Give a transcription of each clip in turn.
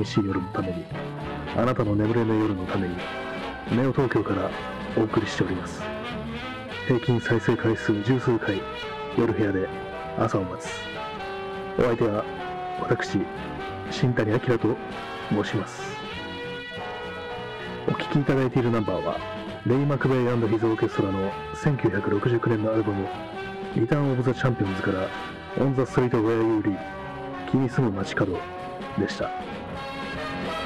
寂しい夜のために、あなたの眠れぬ夜のために、ネオ東京からお送りしております。平均再生回数十数回、夜部屋で朝を待つ。お相手は、私、新谷明と申します。お聴きいただいているナンバーは、レイ・マクベイヒズ・オーケストラの1969年のアルバム、リターン・オブ・ザ・チャンピオンズから、オン・ザ・ストリート・ウェア・ユー・リー、君住む街角でした。こ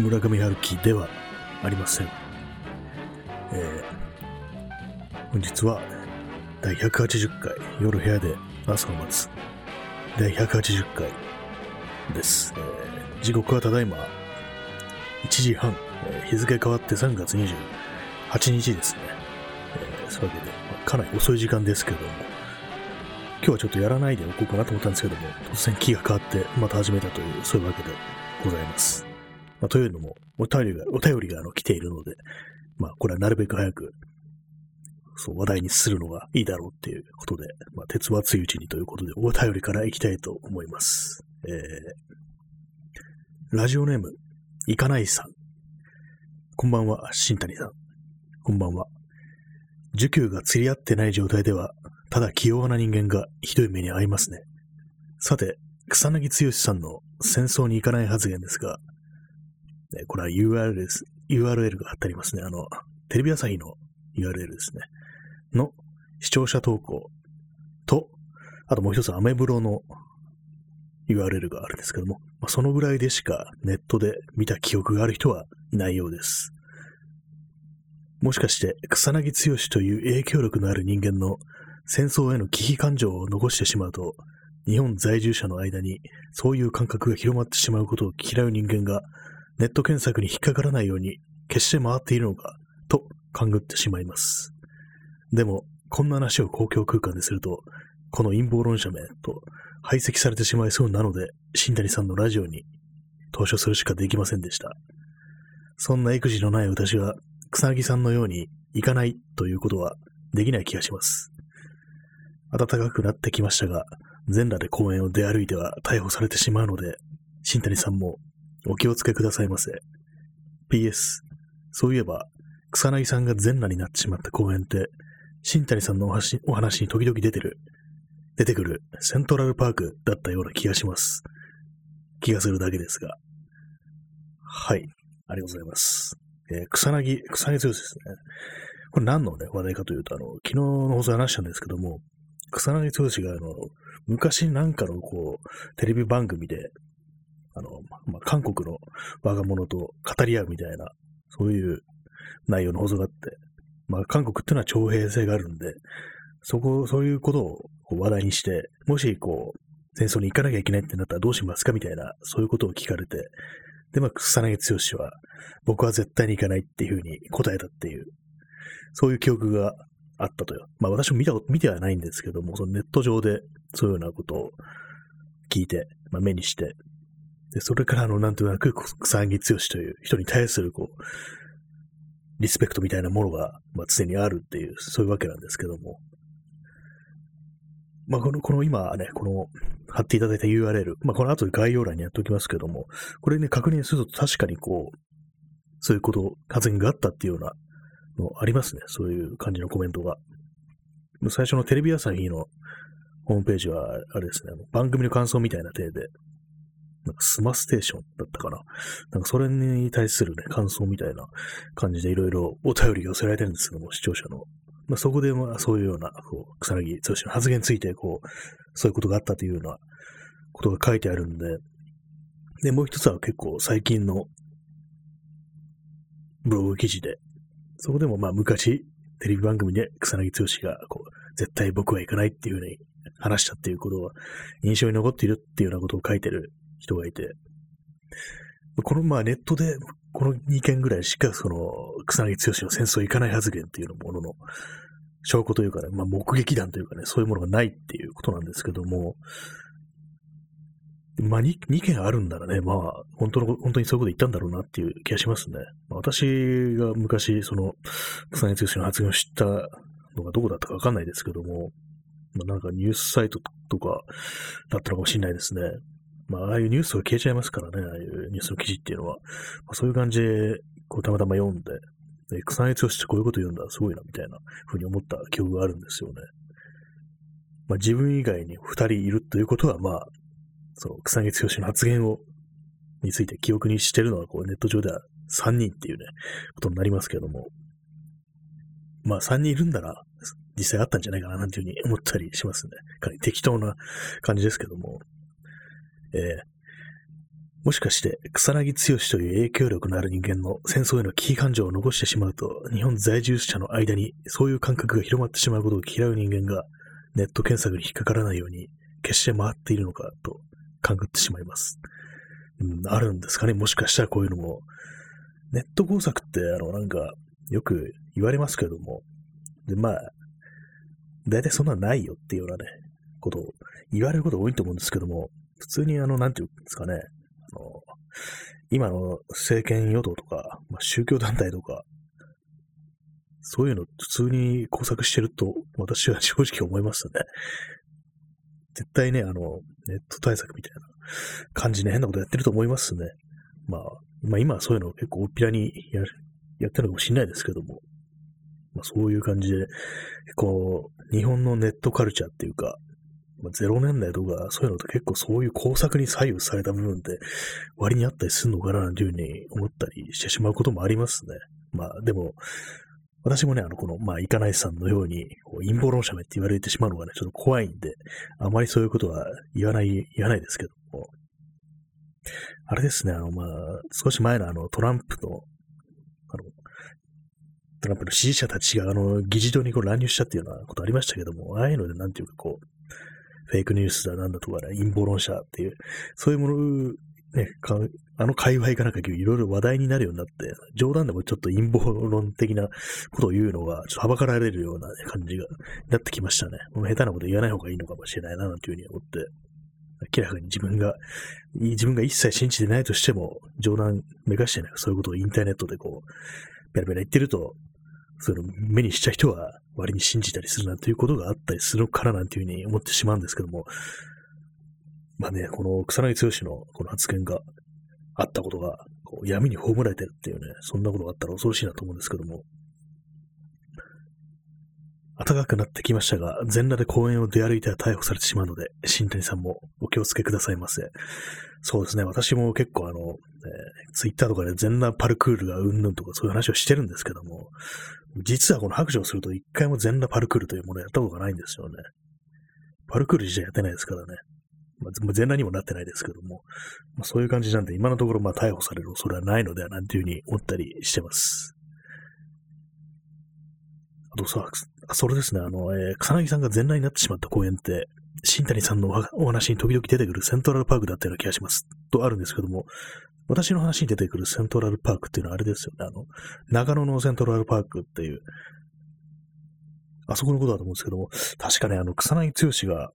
村上春樹ではありません。えー、本日は第180回夜部屋で朝を待つ第180回です。えー時刻はただいま1時半、えー日付変わって3月28日ですね。えーそういうわけで、まあかなり遅い時間ですけども、今日はちょっとやらないでおこうかなと思ったんですけども、突然気が変わってまた始めたという、そういうわけでございます。まあ、というのも、お便りが、お便りがあの来ているので、まあ、これはなるべく早く、そう、話題にするのがいいだろうっていうことで、まあ、鉄は熱いうちにということで、お便りからいきたいと思います。えー、ラジオネーム、いかないさん。こんばんは、新谷さん。こんばんは。受給が釣り合ってない状態では、ただ器用な人間がひどい目に遭いますね。さて、草薙剛さんの戦争に行かない発言ですが、ねこれは URL です。URL が貼ってありますね。あの、テレビ朝日の URL ですね。の視聴者投稿と、あともう一つアメブロの URL があるんですけども、まあ、そのぐらいでしかネットで見た記憶がある人はいないようです。もしかして草薙剛という影響力のある人間の戦争への危機感情を残してしまうと、日本在住者の間にそういう感覚が広まってしまうことを嫌う人間がネット検索に引っかからないように決して回っているのかと勘ぐってしまいます。でも、こんな話を公共空間ですると、この陰謀論者めと排斥されてしまいそうなので、新谷さんのラジオに投書するしかできませんでした。そんな育児のない私は、草薙さんのように行かないということはできない気がします。暖かくなってきましたが、全裸で公園を出歩いては逮捕されてしまうので、新谷さんもお気をつけくださいませ。PS、そういえば、草薙さんが全裸になってしまった公園って、新谷さんのお話お話に時々出てる、出てくるセントラルパークだったような気がします。気がするだけですが。はい、ありがとうございます。えー草薙、草薙剛ですね。これ何のね、話題かというと、あの、昨日の放送で話したんですけども、草薙剛が、あの、昔なんかのこう、テレビ番組で、あの、まあ、韓国の若者と語り合うみたいな、そういう内容の放送があって、まあ、韓国っていうのは徴兵制があるんで、そこ、そういうことをこう話題にして、もしこう、戦争に行かなきゃいけないってなったらどうしますかみたいな、そういうことを聞かれて、で、まあ、草薙剛は、僕は絶対に行かないっていうふうに答えたっていう、そういう記憶があったとよ。まあ私も見たこと、見てはないんですけども、そのネット上でそういうようなことを聞いて、まあ目にして、で、それからあの、なんとなく草薙剛という人に対するこう、リスペクトみたいなものが、まあ常にあるっていう、そういうわけなんですけども。まあこの、この今ね、この貼っていただいた URL、まあこの後で概要欄にやっておきますけども、これね、確認すると確かにこう、そういうこと、発言があったっていうようなのありますね。そういう感じのコメントが。最初のテレビ朝日のホームページは、あれですね、番組の感想みたいな体で、なんかスマステーションだったかな。なんかそれに対するね、感想みたいな感じでいろいろお便り寄せられてるんですけども、視聴者の。まあ、そこでまあそういうような、こう、草薙剛の発言について、こう、そういうことがあったというようなことが書いてあるんで、で、もう一つは結構最近のブログ記事で、そこでもまあ昔、テレビ番組で草薙剛が、こう、絶対僕は行かないっていうふうに話したっていうことは印象に残っているっていうようなことを書いてる人がいて、このまあネットでこの2件ぐらいしかその草薙剛の戦争行かない発言っていうものの証拠というかね、まあ目撃談というかね、そういうものがないっていうことなんですけども、まあ 2, 2件あるんならね、まあ本当の、本当にそういうこと言ったんだろうなっていう気がしますね。まあ、私が昔その草薙剛の発言を知ったのがどこだったかわかんないですけども、まあ、なんかニュースサイトとかだったのかもしれないですね。まあ、ああいうニュースが消えちゃいますからね、ああいうニュースの記事っていうのは。まあ、そういう感じで、こう、たまたま読んで、で、草薙剛ってこういうこと言うんだ、すごいな、みたいなふうに思った記憶があるんですよね。まあ、自分以外に二人いるということは、まあ、その草薙剛の発言を、について記憶にしてるのは、こう、ネット上では3人っていうね、ことになりますけども、まあ3人いるんだら、実際あったんじゃないかな、なんていうふうに思ったりしますね。かなり適当な感じですけども、えー、もしかして草薙剛という影響力のある人間の戦争への危機感情を残してしまうと、日本在住者の間にそういう感覚が広まってしまうことを嫌う人間がネット検索に引っかからないように決して回っているのかと勘ぐってしまいます。うん、あるんですかねもしかしたらこういうのも。ネット工作って、あの、なんか、よく言われますけども、で、まあ、大体そんなのないよっていうようなね、ことを言われること多いと思うんですけども、普通にあの、なんていうんですかね、あの、今の政権与党とか、まあ、宗教団体とか、そういうの普通に工作してると、私は正直思いましたね。絶対ね、あの、ネット対策みたいな感じで変なことやってると思いますね。まあ、まあ今はそういうの結構大っぴらにややってるのかもしれないですけども、まあそういう感じで、こう、日本のネットカルチャーっていうか、まあ、0年代とか、そういうのって結構そういう工作に左右された部分って割にあったりするのかな、なんていうふうに思ったりしてしまうこともありますね。まあでも、私もね、あの、この、まあ、いかないさんのように、陰謀論者めって言われてしまうのがね、ちょっと怖いんで、あまりそういうことは言わない、言わないですけども。あれですね、あの、まあ、少し前のあの、トランプの、あの、トランプの支持者たちが、あの、議事堂にこう乱入したっていうようなことありましたけども、ああいうので、なんていうかこう、フェイクニュースだなんだとかね、陰謀論者っていう、そういうもの、ね、あの界隈かなんかいろいろ話題になるようになって、冗談でもちょっと陰謀論的なことを言うのが、ちょっとはばかられるような、感じが、なってきましたね。もう下手なこと言わない方がいいのかもしれないな、なんていうふうに思って、明らかに自分が、自分が一切信じてないとしても、冗談めかしてね、そういうことをインターネットでこう、ペラペラ言ってると、その目にした人は割に信じたりするなんていうことがあったりするからなんていうふうに思ってしまうんですけども、まあね、この草薙剛のこの発言があったことが、闇に葬られてるっていうね、そんなことがあったら恐ろしいなと思うんですけども、暖かくなってきましたが、全裸で公園を出歩いては逮捕されてしまうので、新谷さんもお気をつけくださいませ。そうですね、私も結構あの、えー、ツイッターとかで全裸パルクールがうんぬんとかそういう話をしてるんですけども、実はこの白状すると一回も全裸パルクールというものをやったことがないんですよね。パルクール自体やってないですからね。まあ、全裸にもなってないですけども、まあ、そういう感じなんで、今のところまあ逮捕される恐れはないのではなんていうふうに思ったりしてます。あとさ、それですね、あの、えー、草薙さんが全裸になってしまった公園って、新谷さんのお話に時々出てくるセントラルパークだったような気がします。とあるんですけども、私の話に出てくるセントラルパークっていうのはあれですよね、あの、長野のセントラルパークっていう、あそこのことだと思うんですけども、確かね、あの、草薙剛が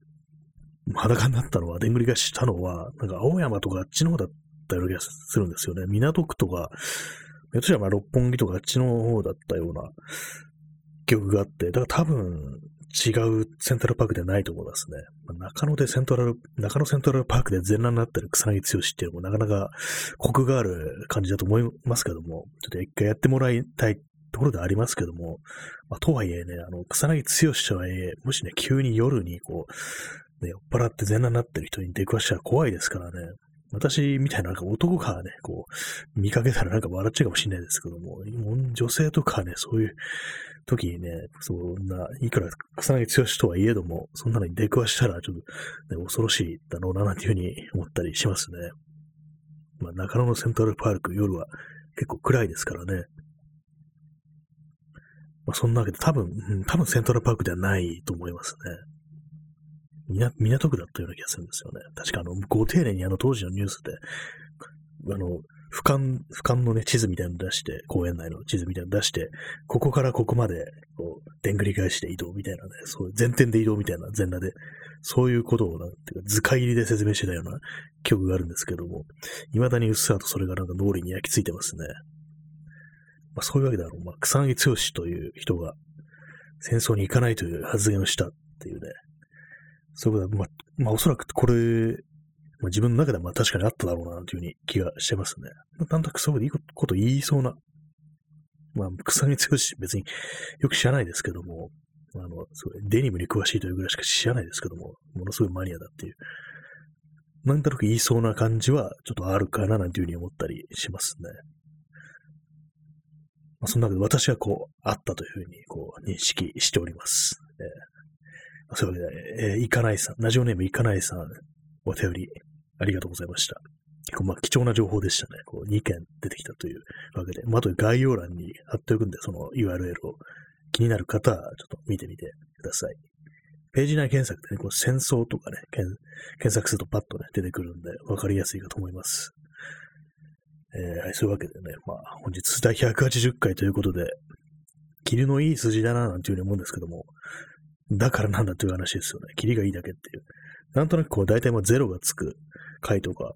裸になったのは、でんぐり返したのは、なんか青山とかあっちの方だったような気がするんですよね。港区とか、ひょっとしたらまあ六本木とかあっちの方だったような記憶があって、だから多分違うセントラルパークではないと思いますね。まあ中野でセントラル、中野セントラルパークで全裸になってる草薙剛っていうのもなかなかコクがある感じだと思いますけども、ちょっと一回やってもらいたいところでありますけども、まあ、とはいえね、あの、草薙剛とはいえ、もしね、急に夜にこう、ね、酔っ払って全裸になってる人に出くわしたら怖いですからね。私みたいななんか男がね、こう、見かけたらなんか笑っちゃうかもしれないですけども、女性とかね、そういう時にね、そんな、いくら草薙剛とはいえども、そんなのに出くわしたらちょっと、ね、恐ろしいだろうな、なんていうふうに思ったりしますね。まあ、中野のセントラルパーク夜は結構暗いですからね。まあ、そんなわけで多分、多分セントラルパークではないと思いますね。港港区だったような気がするんですよね。確かあの、ご丁寧にあの当時のニュースで、あの、俯瞰、俯瞰のね、地図みたいなの出して、公園内の地図みたいなの出して、ここからここまで、こう、でんぐり返して移動みたいなね、そういう前転で移動みたいな全裸で、そういうことをなんていうか図解入りで説明してたような記憶があるんですけども、未だにうっすらとそれがなんか脳裏に焼き付いてますね。まあ、そういうわけであの、まあ、草薙剛という人が戦争に行かないという発言をしたっていうね、そういうことは、まあ、まあ、おそらくこれ、まあ、自分の中ではまあ確かにあっただろうな、というふうに気がしてますね。なんとなくそういうこと言いそうな、まあ、草薙剛別によく知らないですけども、あの、すごいデニムに詳しいというぐらいしか知らないですけども、ものすごいマニアだっていう、なんとなく言いそうな感じはちょっとあるかな、なんていうふうに思ったりしますね。まあ、そんなわけで私はこう、あったというふうにこう認識しております。えー、そういうわけで、えー、いかないさん、ラジオネームいかないさん、お便りありがとうございました。結構まあ貴重な情報でしたね。こう2件出てきたというわけで、まあ、あと概要欄に貼っておくんで、その URL を気になる方はちょっと見てみてください。ページ内検索でね、こう戦争とかね、検索するとパッとね、出てくるんで、わかりやすいかと思います。えー、はい、そういうわけでね、まあ、本日第180回ということで、霧のいい筋だな、なんていうふうに思うんですけども、だからなんだという話ですよね。霧がいいだけっていう。なんとなくこう、大体もうゼロがつく回とか、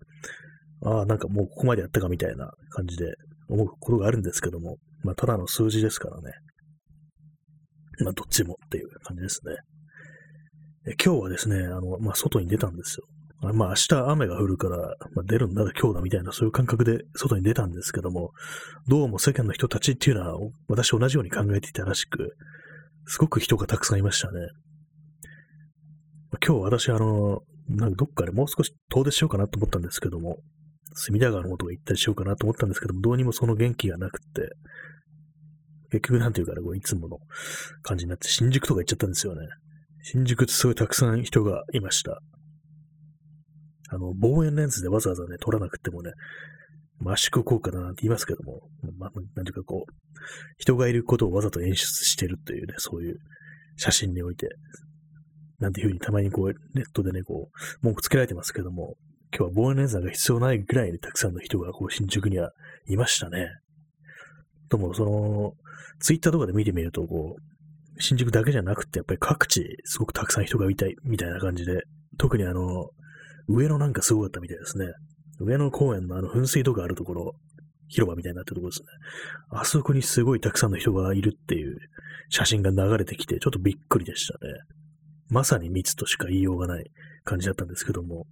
ああ、なんかもうここまでやったかみたいな感じで思うことがあるんですけども、まあ、ただの数字ですからね。まあ、どっちもっていう感じですね。え今日はですね、あの、まあ、外に出たんですよ。まあ明日雨が降るから、まあ、出るんだら今日だみたいなそういう感覚で外に出たんですけども、どうも世間の人たちっていうのは私同じように考えていたらしく、すごく人がたくさんいましたね。今日私あの、なんかどっかでもう少し遠出しようかなと思ったんですけども、隅田川の方とか行ったりしようかなと思ったんですけども、どうにもその元気がなくって、結局なんていうかね、こういつもの感じになって新宿とか行っちゃったんですよね。新宿ってすごいたくさん人がいました。あの、望遠レンズでわざわざね、撮らなくてもね、圧縮効果だなんて言いますけども、まあ、なんていうかこう、人がいることをわざと演出してるというね、そういう写真において、なんていうふうにたまにこう、ネットでね、こう、文句つけられてますけども、今日は望遠レンズが必要ないぐらいにたくさんの人がこう、新宿にはいましたね。とも、その、ツイッターとかで見てみると、こう、新宿だけじゃなくて、やっぱり各地、すごくたくさん人がいたい、みたいな感じで、特にあの、上野なんかすごかったみたいですね。上野公園のあの噴水とかあるところ、広場みたいになってるところですね。あそこにすごいたくさんの人がいるっていう写真が流れてきて、ちょっとびっくりでしたね。まさに密としか言いようがない感じだったんですけども、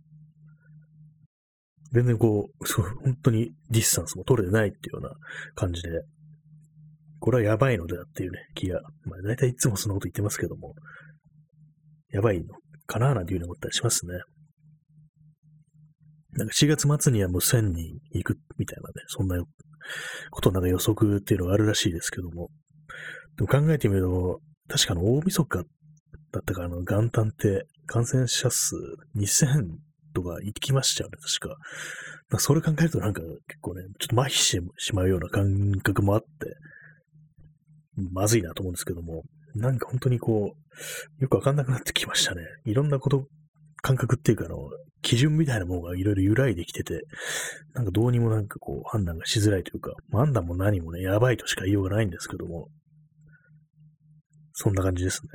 全然こう、そう、本当にディスタンスも取れてないっていうような感じで、これはやばいのではっていうね、気が、まあ大体いつもそんなこと言ってますけども、やばいのかななんていうふうに思ったりしますね。なんか4月末にはもう1000人行くみたいなね、そんなことなんか予測っていうのがあるらしいですけども、でも考えてみると、確かの大晦日だったかあの元旦って感染者数2000とか行きましたよね、確か。まあ、それ考えるとなんか結構ね、ちょっと麻痺してしまうような感覚もあって、まずいなと思うんですけども、なんか本当にこう、よくわかんなくなってきましたね。いろんなこと、感覚っていうか、あの、基準みたいなものがいろいろ揺らいできてて、なんかどうにもなんかこう判断がしづらいというか、判断も何もね、やばいとしか言いようがないんですけども、そんな感じですね。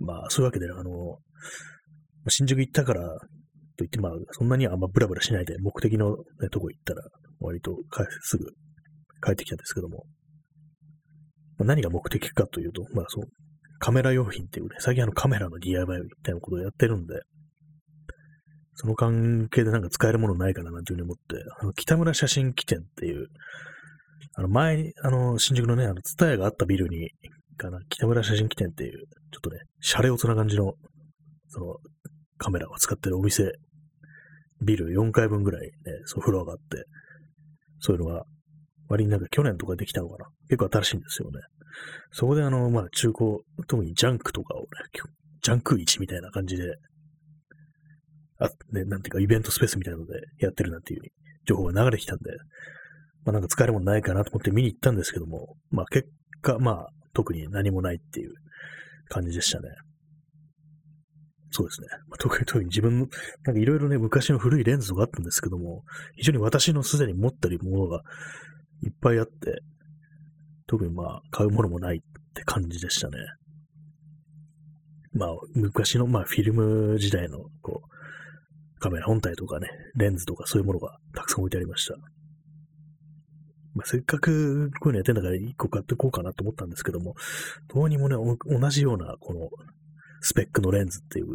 まあ、そういうわけで、あの、新宿行ったからといって、まあ、そんなにあんまブラブラしないで、目的の、ね、とこ行ったら、割とすぐ帰ってきたんですけども、まあ、何が目的かというと、まあ、そう、カメラ用品っていうね、最近あのカメラの DIY みたいなことをやってるんで、その関係でなんか使えるものないかななんていうふうに思って、あの、北村写真機店っていう、あの、前、あの、新宿のね、あの、ツタヤがあったビルに、かな、北村写真機店っていう、ちょっとね、シャレオツな感じの、その、カメラを使ってるお店、ビル4階分ぐらいね、そのフロアがあって、そういうのが、割になんか去年とかできたのかな。結構新しいんですよね。そこであの、まあ中古、特にジャンクとかをね、ジャンク市みたいな感じで、あ、ね、なんていうかイベントスペースみたいなのでやってるなんていう情報が流れてきたんで、まあなんか使えるものないかなと思って見に行ったんですけども、まあ結果、まあ、特に何もないっていう感じでしたね。そうですね。まあ、特に、特に自分の、なんかいろいろね、昔の古いレンズとかあったんですけども、非常に私のすでに持ってるものがいっぱいあって、特にまあ、買うものもないって感じでしたね。まあ、昔の、まあ、フィルム時代の、こう、カメラ本体とかね、レンズとかそういうものがたくさん置いてありました。まあ、せっかくこういうのやってんだから一個買っていこうかなと思ったんですけども、どうにもね、同じような、この、スペックのレンズっていう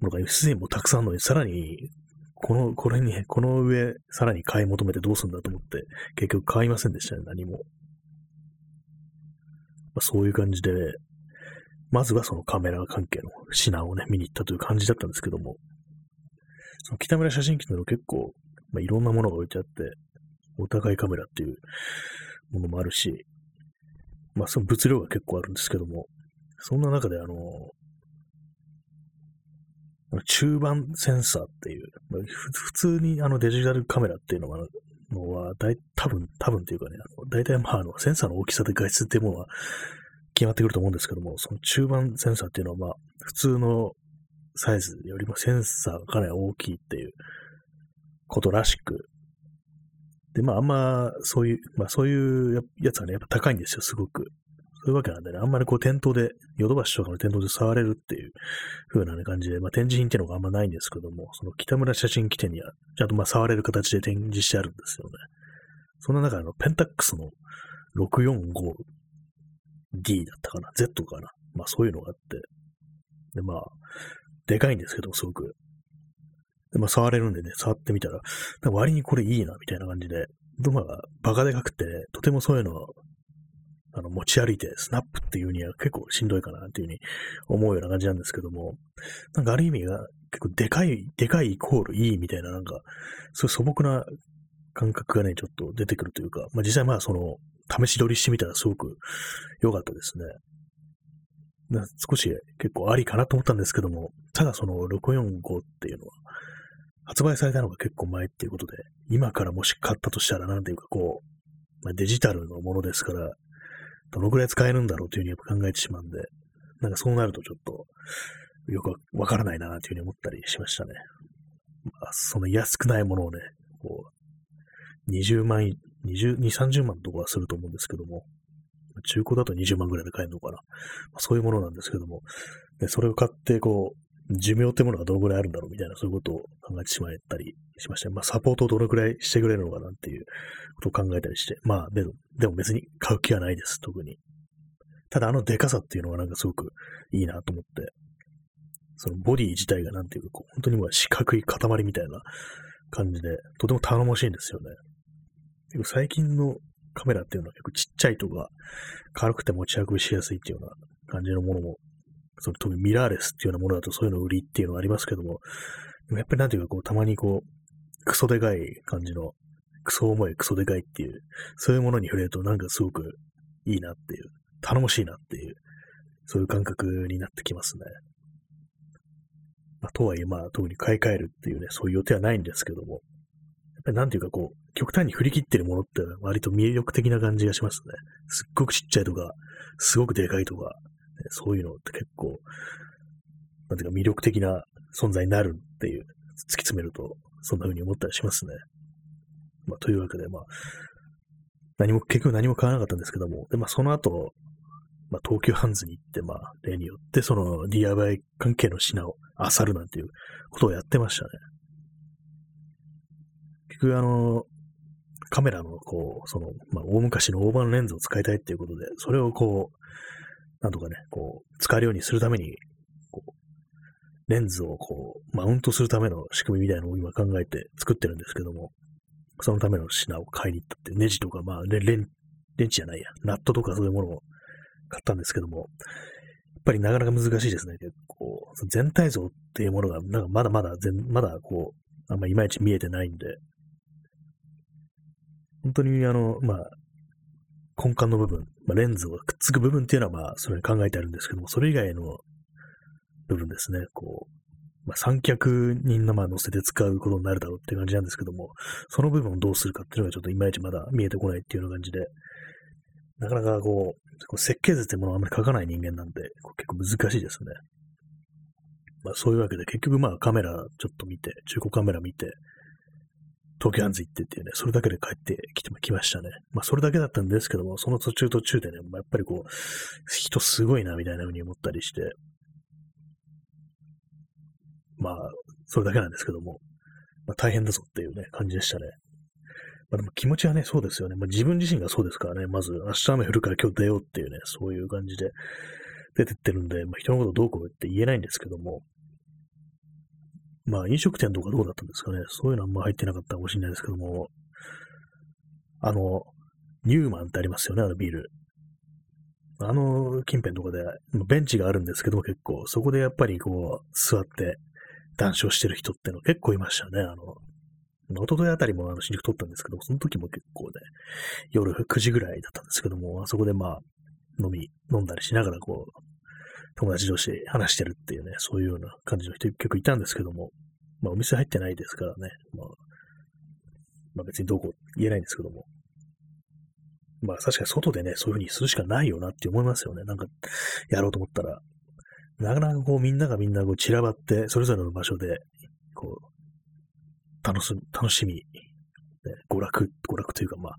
ものがすでにもたくさんあるのに、さらに、この、これに、この上、さらに買い求めてどうするんだと思って、結局買いませんでしたね、何も。まあ、そういう感じで、まずはそのカメラ関係の品をね、見に行ったという感じだったんですけども、その北村写真機っていうのは結構、まあ、いろんなものが置いてあって、お互いカメラっていうものもあるし、まあその物量が結構あるんですけども、そんな中であの、中盤センサーっていう、まあ、普通にあのデジタルカメラっていうのは、のは大多分、多分っていうかね、大体まああのセンサーの大きさで画質っていうものは決まってくると思うんですけども、その中盤センサーっていうのはまあ普通のサイズよりもセンサーがかなり大きいっていうことらしく、で、まあ、あんま、そういう、まあ、そういうやつがね、やっぱ高いんですよ、すごく。そういうわけなんでね、あんまりこう店頭で、ヨドバシとかの店頭で触れるっていう風な、感じで、まあ、展示品っていうのがあんまないんですけども、その北村写真機店には、ちゃんとまあ触れる形で展示してあるんですよね。そんな中、あの、ペンタックスの 645D だったかな ?Z かなまあそういうのがあって。で、まあ、でかいんですけど、すごく。で、まあ、触れるんでね、触ってみたら、割にこれいいな、みたいな感じで、ドマがバカでかくて、とてもそういうのを、あの、持ち歩いて、スナップっていうには結構しんどいかなっていうふうに思うような感じなんですけども、なんかある意味が結構でかい、でかいイコールいいみたいな、なんか、そういう素朴な感覚がね、ちょっと出てくるというか、まあ実際まあその、試し撮りしてみたらすごく良かったですね。少し結構ありかなと思ったんですけども、ただその645っていうのは、発売されたのが結構前っていうことで、今からもし買ったとしたら、なんていうかこう、まあ、デジタルのものですから、どのくらい使えるんだろうというふうにやっぱ考えてしまうんで、なんかそうなるとちょっと、よくわからないなというふうに思ったりしましたね。まあ、その安くないものをね、こう、20万、20、2、30万とかはすると思うんですけども、中古だと20万ぐらいで買えるのかな。まあ、そういうものなんですけども、でそれを買って、こう、寿命ってものがどのくらいあるんだろうみたいな、そういうことを考えてしまったりしました。まあ、サポートをどのくらいしてくれるのかなっていうことを考えたりして、まあ、でも、でも別に買う気はないです、特に。ただ、あのデカさっていうのはなんかすごくいいなと思って、そのボディ自体がなんていうか、本当にもう四角い塊みたいな感じで、とても頼もしいんですよね。結構最近のカメラっていうのは結構ちっちゃいとか、軽くて持ち運びしやすいっていうような感じのものもその特にミラーレスっていうようなものだとそういうの売りっていうのがありますけども、でもやっぱりなんていうかこう、たまにこう、クソでかい感じの、クソ重いクソでかいっていう、そういうものに触れるとなんかすごくいいなっていう、頼もしいなっていう、そういう感覚になってきますね。まあ、とはいえ、まあ、特に買い替えるっていうね、そういう予定はないんですけども、やっぱりなんていうかこう、極端に振り切ってるものって割と魅力的な感じがしますね。すっごくちっちゃいとか、すごくでかいとか、そういうのって結構、なんていうか魅力的な存在になるっていう、突き詰めると、そんな風に思ったりしますね。まあ、というわけで、まあ、何も、結局何も買わなかったんですけども、で、まあ、その後、まあ、東急ハンズに行って、まあ、例によって、その DIY 関係の品を漁るなんていうことをやってましたね。結局、あの、カメラの、こう、その、まあ、大昔の大判レンズを使いたいっていうことで、それをこう、なんとかね、こう、使えるようにするために、こう、レンズをこう、マウントするための仕組みみたいなのを今考えて作ってるんですけども、そのための品を買いに行ったって、ネジとか、まあ、レレン、レンチじゃないや、ナットとかそういうものを買ったんですけども、やっぱりなかなか難しいですね、結構。全体像っていうものが、なんかまだまだ全、まだこう、あんまいまいち見えてないんで、本当にあの、まあ、根幹の部分、まあ、レンズがくっつく部分っていうのは、まあ、それに考えてあるんですけども、それ以外の部分ですね、こう、まあ、三脚にまあ乗せて使うことになるだろうっていう感じなんですけども、その部分をどうするかっていうのがちょっといまいちまだ見えてこないっていうような感じで、なかなかこう、こう設計図ってものをあんまり書かない人間なんで、結構難しいですね。まあそういうわけで、結局まあカメラちょっと見て、中古カメラ見て、東京ハンズ行ってっていうね、それだけで帰ってきてきましたね。まあそれだけだったんですけども、その途中途中でね、まあ、やっぱりこう、人すごいなみたいな風に思ったりして、まあ、それだけなんですけども、まあ大変だぞっていうね、感じでしたね。まあでも気持ちはね、そうですよね。まあ自分自身がそうですからね、まず明日雨降るから今日出ようっていうね、そういう感じで出てってるんで、まあ人のことどうこうって言えないんですけども、まあ飲食店とかどうだったんですかね。そういうのあんま入ってなかったかもしれないですけども、あの、ニューマンってありますよね、あのビール。あの近辺とかで、ベンチがあるんですけども結構、そこでやっぱりこう、座って談笑してる人っての結構いましたね。あの、一昨日あたりもあの新宿撮ったんですけども、その時も結構ね、夜9時ぐらいだったんですけども、あそこでまあ、飲み、飲んだりしながらこう、友達同士話してるっていうね、そういうような感じの人結構いたんですけども、まあお店入ってないですからね、まあ、まあ別にどうこう言えないんですけども、まあ確かに外でね、そういう風にするしかないよなって思いますよね。なんか、やろうと思ったら。なかなかこうみんながみんなこう散らばって、それぞれの場所で、こう、楽し、楽しみ、ね、娯楽、娯楽というか、まあ、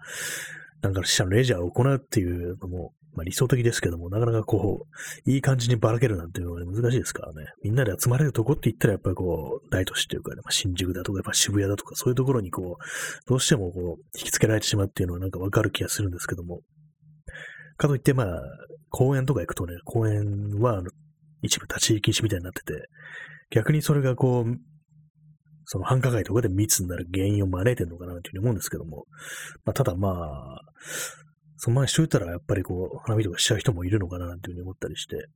なんかしたレジャーを行うっていうのも、まあ理想的ですけども、なかなかこう、いい感じにばらけるなんていうのは難しいですからね。みんなで集まれるとこって言ったらやっぱりこう、大都市というか、ね、まあ、新宿だとか、やっぱ渋谷だとか、そういうところにこう、どうしてもこう、引きつけられてしまうっていうのはなんかわかる気がするんですけども。かといってまあ、公園とか行くとね、公園は一部立ち入り禁止みたいになってて、逆にそれがこう、その繁華街とかで密になる原因を招いてるのかなというふうに思うんですけども、まあ、ただまあ、そのまましといたらやっぱりこう、花見とかしちゃう人もいるのかなというふうに思ったりして、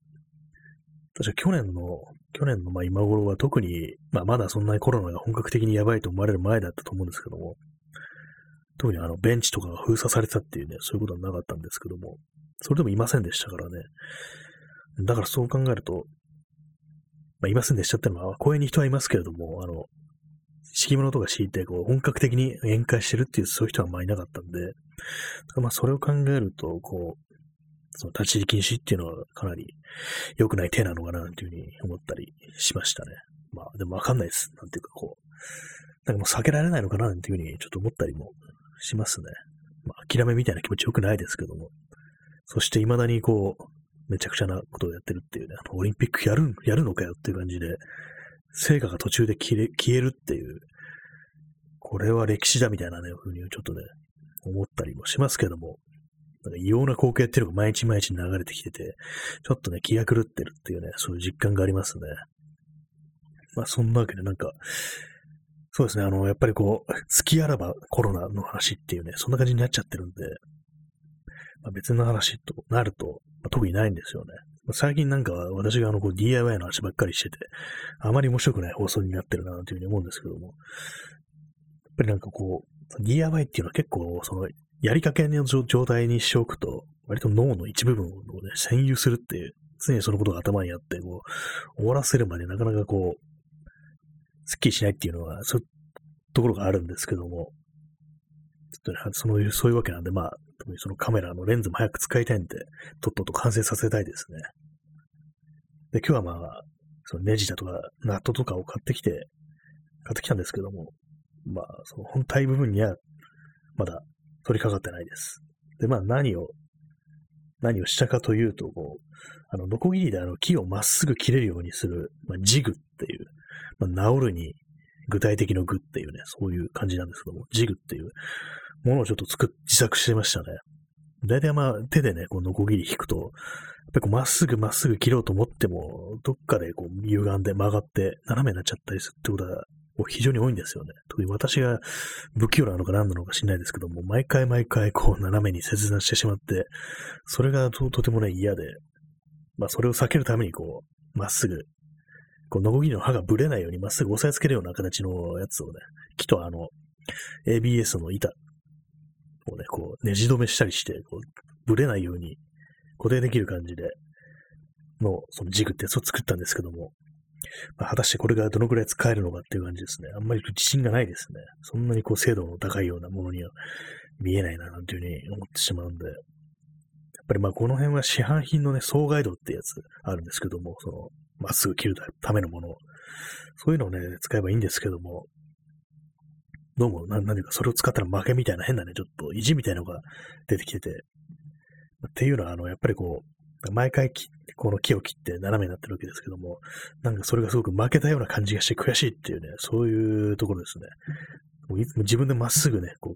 確か去年の、去年のまあ今頃は特に、まあまだそんなにコロナが本格的にやばいと思われる前だったと思うんですけども、特にあのベンチとかが封鎖されたっていうね、そういうことはなかったんですけども、それでもいませんでしたからね。だからそう考えると、まあ、いませんでしたってのは、公園に人はいますけれども、あの、敷物とか敷いて、こう、本格的に宴会してるっていう、そういう人はあんまあいなかったんで、まあ、それを考えると、こう、その立ち入り禁止っていうのはかなり良くない手なのかな、というふうに思ったりしましたね。まあ、でもわかんないです。なんていうか、こう、なんかもう避けられないのかな、っていうふうにちょっと思ったりもしますね。まあ、諦めみたいな気持ち良くないですけども。そして未だにこう、めちゃくちゃなことをやってるっていうね、オリンピックやる、やるのかよっていう感じで、成果が途中で消え消えるっていう、これは歴史だみたいなね、ふうにちょっとね、思ったりもしますけども、なんか異様な光景っていうのが毎日毎日流れてきてて、ちょっとね、気が狂ってるっていうね、そういう実感がありますね。まあ、そんなわけでなんか、そうですね、あの、やっぱりこう、月あらばコロナの話っていうね、そんな感じになっちゃってるんで、まあ、別の話となると、まあ、特にないんですよね。最近なんか私があのこう DIY の話ばっかりしてて、あまり面白くない放送になってるなというふうに思うんですけども、やっぱりなんかこう、DIY っていうのは結構そのやりかけの状態にしておくと、割と脳の一部分をね、占有するっていう、常にそのことが頭にあって、こう、終わらせるまでなかなかこう、スッキリしないっていうのは、そういうところがあるんですけども、とね、そのそういうわけなんで、まあ、特にそのカメラのレンズも早く使いたいんで、とっとと完成させたいですね。で、今日はまあ、そのネジだとか、ナットとかを買ってきて、買ってきたんですけども、まあ、その本体部分には、まだ取り掛かってないです。で、まあ、何を、何をしたかというと、こう、あの、ノコギリであの木をまっすぐ切れるようにする、まあ、ジグっていう、まあ、治るに具体的の具っていうね、そういう感じなんですけども、ジグっていうものをちょっと作っ、自作してましたね。大体まあ手でね、こうノコギリ引くと、やっぱりこうまっすぐまっすぐ切ろうと思っても、どっかでこう歪んで曲がって斜めになっちゃったりするってことが非常に多いんですよね。特に私が不器用なのか何なのか知んないですけども、毎回毎回こう斜めに切断してしまって、それがとてもね嫌で、まあそれを避けるためにこう、まっすぐ、こうノコギリの刃がぶれないようにまっすぐ押さえつけるような形のやつをね、木とあの、ABS の板をね、こう、ねじ止めしたりして、こう、ぶれないように固定できる感じで、の、そのジグってやつを作ったんですけども、まあ、果たしてこれがどのくらい使えるのかっていう感じですね。あんまり自信がないですね。そんなにこう精度の高いようなものには見えないな、なんていうふうに思ってしまうんで。やっぱりまあこの辺は市販品のね、総ガイドってやつあるんですけども、その、まっすぐ切るためのもの、そういうのをね、使えばいいんですけども、どうも、な、何かそれを使ったら負けみたいな変なね、ちょっと意地みたいなのが出てきてて、っていうのは、あの、やっぱりこう、毎回この木を切って斜めになってるわけですけども、なんかそれがすごく負けたような感じがして悔しいっていうね、そういうところですね。もういつも自分でまっすぐね、こう、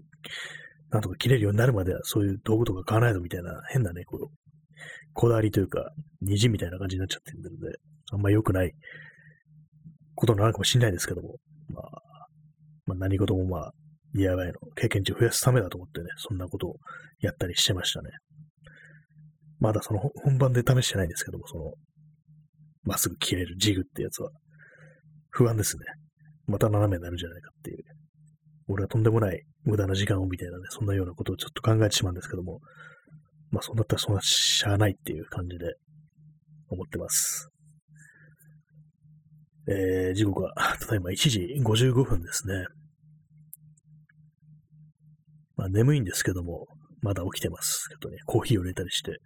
なんとか切れるようになるまではそういう道具とか買わないとみたいな変なね、こう、こだわりというか、虹みたいな感じになっちゃってるので、あんま良くないことなのかもしれないですけども、まあ、まあ、何事もまあ、DIY の経験値を増やすためだと思ってね、そんなことをやったりしてましたね。まだその本番で試してないんですけども、その、まっすぐ切れるジグってやつは、不安ですね。また斜めになるんじゃないかっていう。俺はとんでもない無駄な時間をみたいなね、そんなようなことをちょっと考えてしまうんですけども、まあそうなったらそんなしゃあないっていう感じで思ってます。えー、時刻は、ただいま1時55分ですね。まあ眠いんですけども、まだ起きてます。ちょっとね、コーヒーを入れたりして、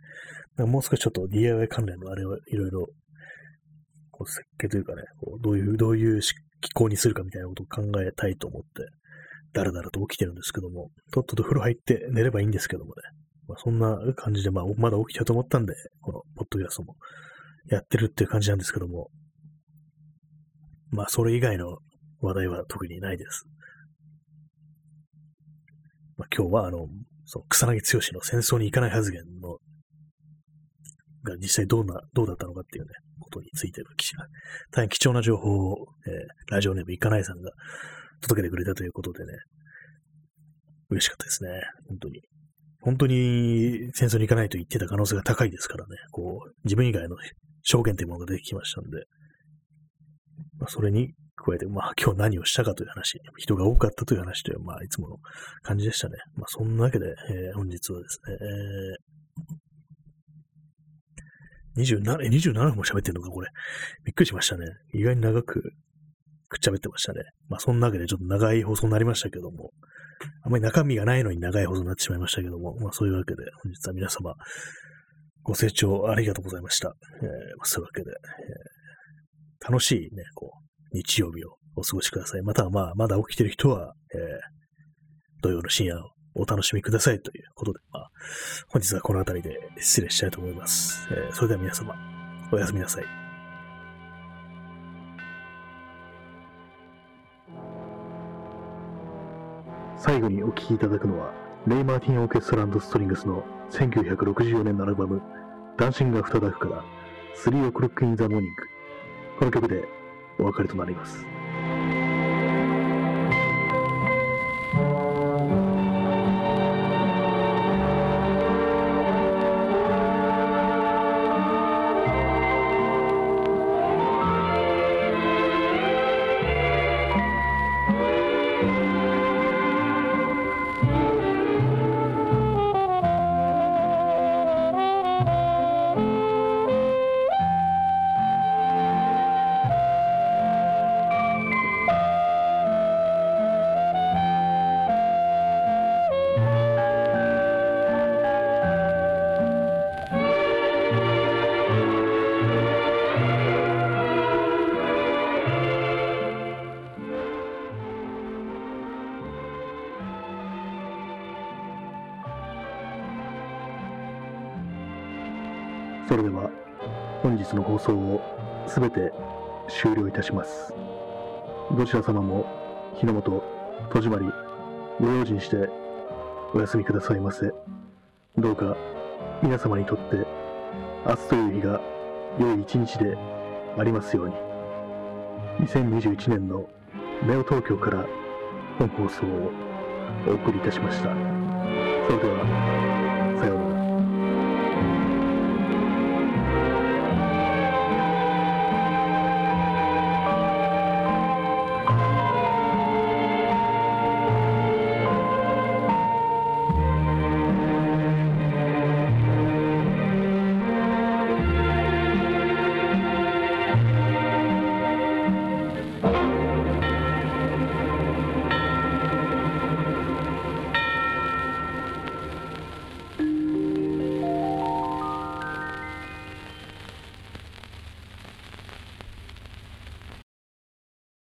もう少しちょっと DIY 関連のあれをいろいろ、こう設計というかね、こうどういう、どういう機構にするかみたいなことを考えたいと思って、だらだらと起きてるんですけども、とっとと風呂入って寝ればいいんですけどもね。まあ、そんな感じで、まあ、まだ起きたと思ったんで、このポッドキャストもやってるっていう感じなんですけども、まあ、それ以外の話題は特にないです。まあ、今日は、あの、その草薙剛の戦争に行かない発言の、が実際どうな、どうだったのかっていうね、ことについての大変貴重な情報を、えー、ラジオネームいかないさんが届けてくれたということでね、嬉しかったですね。本当に。本当に戦争に行かないと言ってた可能性が高いですからね、こう、自分以外の証言というものが出てきましたんで、まあ、それに加えて、まあ、今日何をしたかという話、人が多かったという話という、まあ、いつもの感じでしたね。まあ、そんなわけで、えー、本日はですね、えー、27、27分も喋ってんのか、これ。びっくりしましたね。意外に長くくっちゃべってましたね。まあそんなわけでちょっと長い放送になりましたけども、あまり中身がないのに長い放送になってしまいましたけども、まあそういうわけで本日は皆様ご清聴ありがとうございました。えー、そういうわけで、えー、楽しいね、こう、日曜日をお過ごしください。またはまあまだ起きてる人は、えー、土曜の深夜をお楽しみくださいということで、まあ、本日はこの辺りで失礼したいと思います。えー、それでは皆様、おやすみなさい。最後にお聴きいただくのは、レイ・マーティン・オーケストラストリングスの1964年のアルバム、 Dancing After Dark から、 Three O'Clock in the Morning。この曲でお別れとなります。の放送をすべて終了いたします。どちら様も日の本、戸締まり、ご用心してお休みくださいませ。どうか皆様にとって明日という日が良い一日でありますように。2021年のネオ東京から本放送をお送りいたしました。それでは